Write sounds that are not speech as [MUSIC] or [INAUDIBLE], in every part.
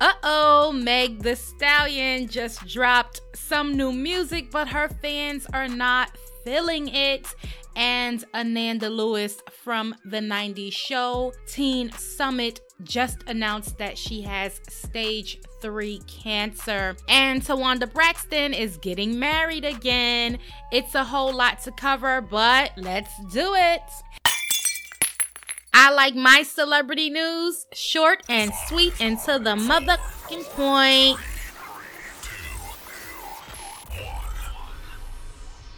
Uh oh, Meg the Stallion just dropped some new music, but her fans are not feeling it. And Ananda Lewis from the 90s show Teen Summit just announced that she has stage 3 cancer. And Towanda Braxton is getting married again. It's a whole lot to cover, but let's do it. I like my celebrity news short and sweet and to the motherfucking point.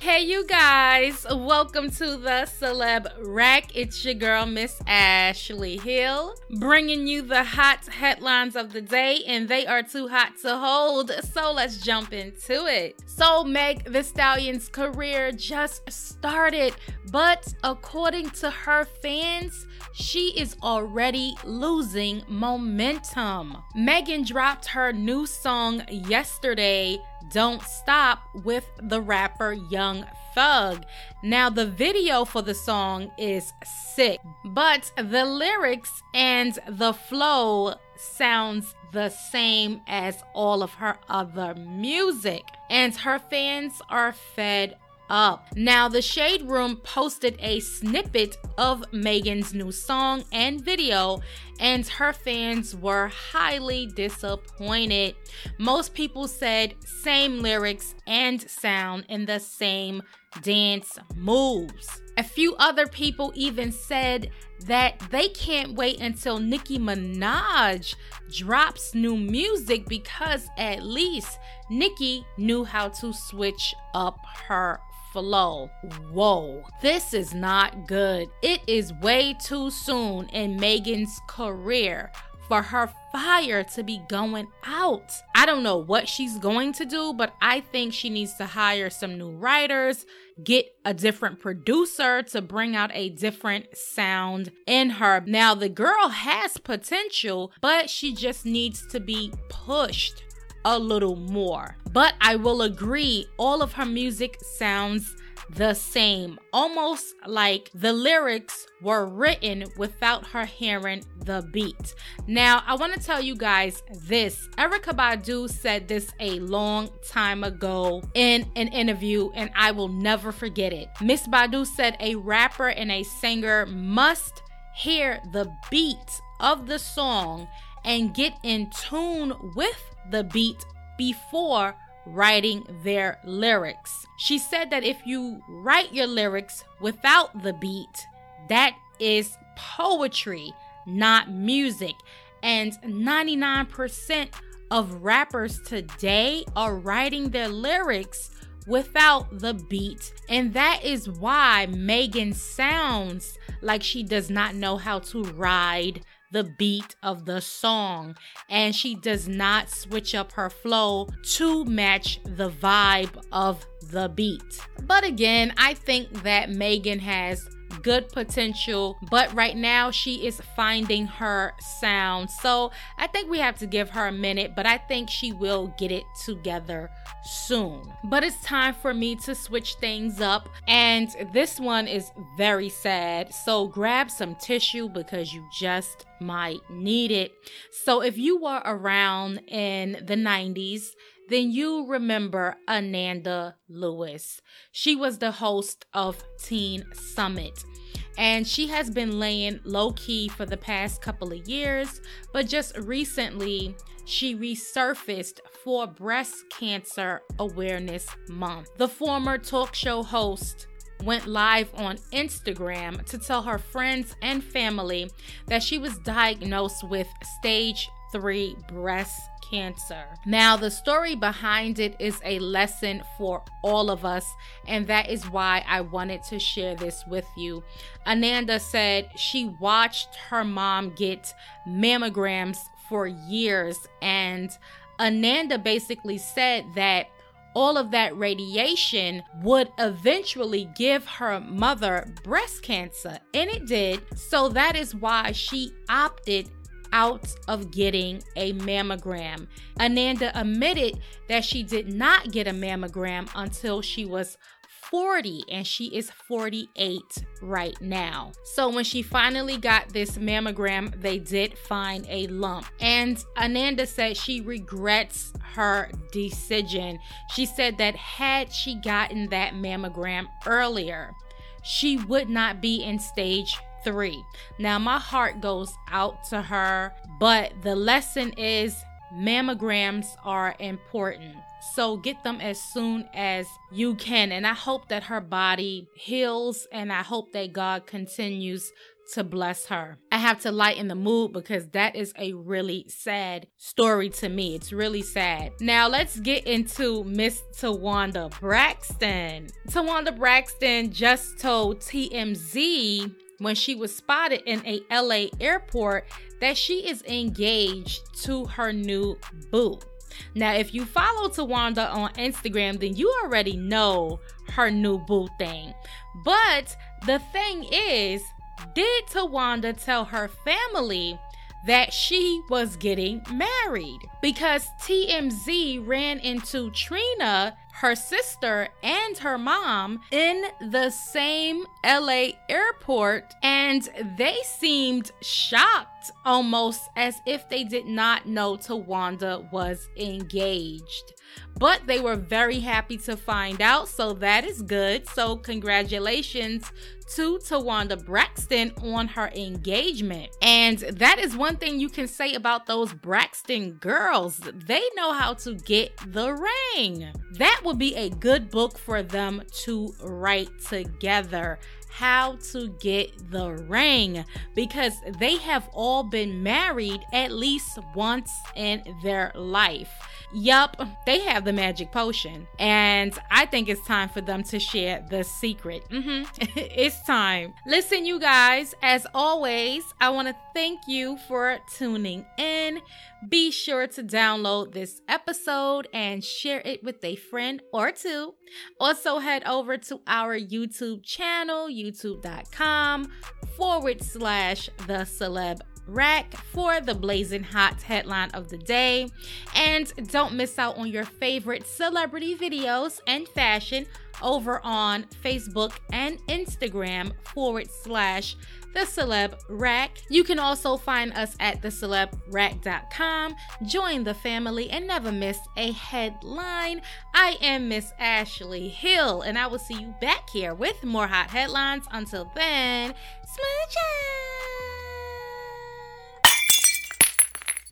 Hey, you guys, welcome to the Celeb Rack. It's your girl, Miss Ashley Hill, bringing you the hot headlines of the day, and they are too hot to hold. So let's jump into it. So, Meg the Stallion's career just started, but according to her fans, she is already losing momentum. Megan dropped her new song yesterday don't Stop with the rapper Young Thug. Now, the video for the song is sick, but the lyrics and the flow sounds the same as all of her other music, and her fans are fed up. Now, the Shade Room posted a snippet of Megan's new song and video, and her fans were highly disappointed. Most people said same lyrics and sound in the same dance moves. A few other people even said that they can't wait until Nicki Minaj drops new music because at least Nicki knew how to switch up her flow. Whoa, this is not good. It is way too soon in Megan's career for her fire to be going out. I don't know what she's going to do, but I think she needs to hire some new writers, get a different producer to bring out a different sound in her. Now, the girl has potential, but she just needs to be pushed a little more. But I will agree, all of her music sounds the same, almost like the lyrics were written without her hearing the beat. Now, I want to tell you guys this Erykah Badu said this a long time ago in an interview, and I will never forget it. Miss Badu said a rapper and a singer must hear the beat of the song and get in tune with the beat before writing their lyrics. She said that if you write your lyrics without the beat, that is poetry, not music. And 99% of rappers today are writing their lyrics without the beat. And that is why Megan sounds like she does not know how to ride the beat of the song and she does not switch up her flow to match the vibe of the beat. But again, I think that Megan has good potential, but right now she is finding her sound. So I think we have to give her a minute, but I think she will get it together soon. But it's time for me to switch things up, and this one is very sad. So grab some tissue because you just might need it. So if you were around in the 90s, then you remember Ananda Lewis. She was the host of Teen Summit. And she has been laying low key for the past couple of years, but just recently she resurfaced for Breast Cancer Awareness Month. The former talk show host went live on Instagram to tell her friends and family that she was diagnosed with stage 3 breast cancer. Now, the story behind it is a lesson for all of us, and that is why I wanted to share this with you. Ananda said she watched her mom get mammograms for years, and Ananda basically said that all of that radiation would eventually give her mother breast cancer, and it did. So that is why she opted out of getting a mammogram. Ananda admitted that she did not get a mammogram until she was 40 and she is 48 right now. So when she finally got this mammogram, they did find a lump. And Ananda said she regrets her decision. She said that had she gotten that mammogram earlier, she would not be in stage three. Now, my heart goes out to her, but the lesson is mammograms are important. So get them as soon as you can. And I hope that her body heals and I hope that God continues to bless her. I have to lighten the mood because that is a really sad story to me. It's really sad. Now let's get into Miss Towanda Braxton. Towanda Braxton just told TMZ when she was spotted in a LA airport that she is engaged to her new boo. Now, if you follow Towanda on Instagram, then you already know her new boo thing. But the thing is, did Towanda tell her family that she was getting married? Because TMZ ran into Trina her sister and her mom in the same LA airport, and they seemed shocked almost as if they did not know Towanda was engaged. But they were very happy to find out, so that is good. So, congratulations to Towanda Braxton on her engagement. And that is one thing you can say about those Braxton girls. They know how to get the ring. That be a good book for them to write together how to get the ring because they have all been married at least once in their life. Yup, they have the magic potion. And I think it's time for them to share the secret. Mm-hmm. [LAUGHS] it's time. Listen, you guys, as always, I want to thank you for tuning in. Be sure to download this episode and share it with a friend or two. Also, head over to our YouTube channel, youtube.com forward slash the celeb rack for the blazing hot headline of the day. And don't miss out on your favorite celebrity videos and fashion over on Facebook and Instagram forward slash the celeb rack. You can also find us at thecelebrack.com. Join the family and never miss a headline. I am Miss Ashley Hill, and I will see you back here with more hot headlines. Until then, smooches!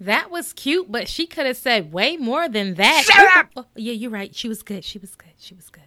That was cute, but she could have said way more than that. Shut up! Oh, yeah, you're right. She was good. She was good. She was good.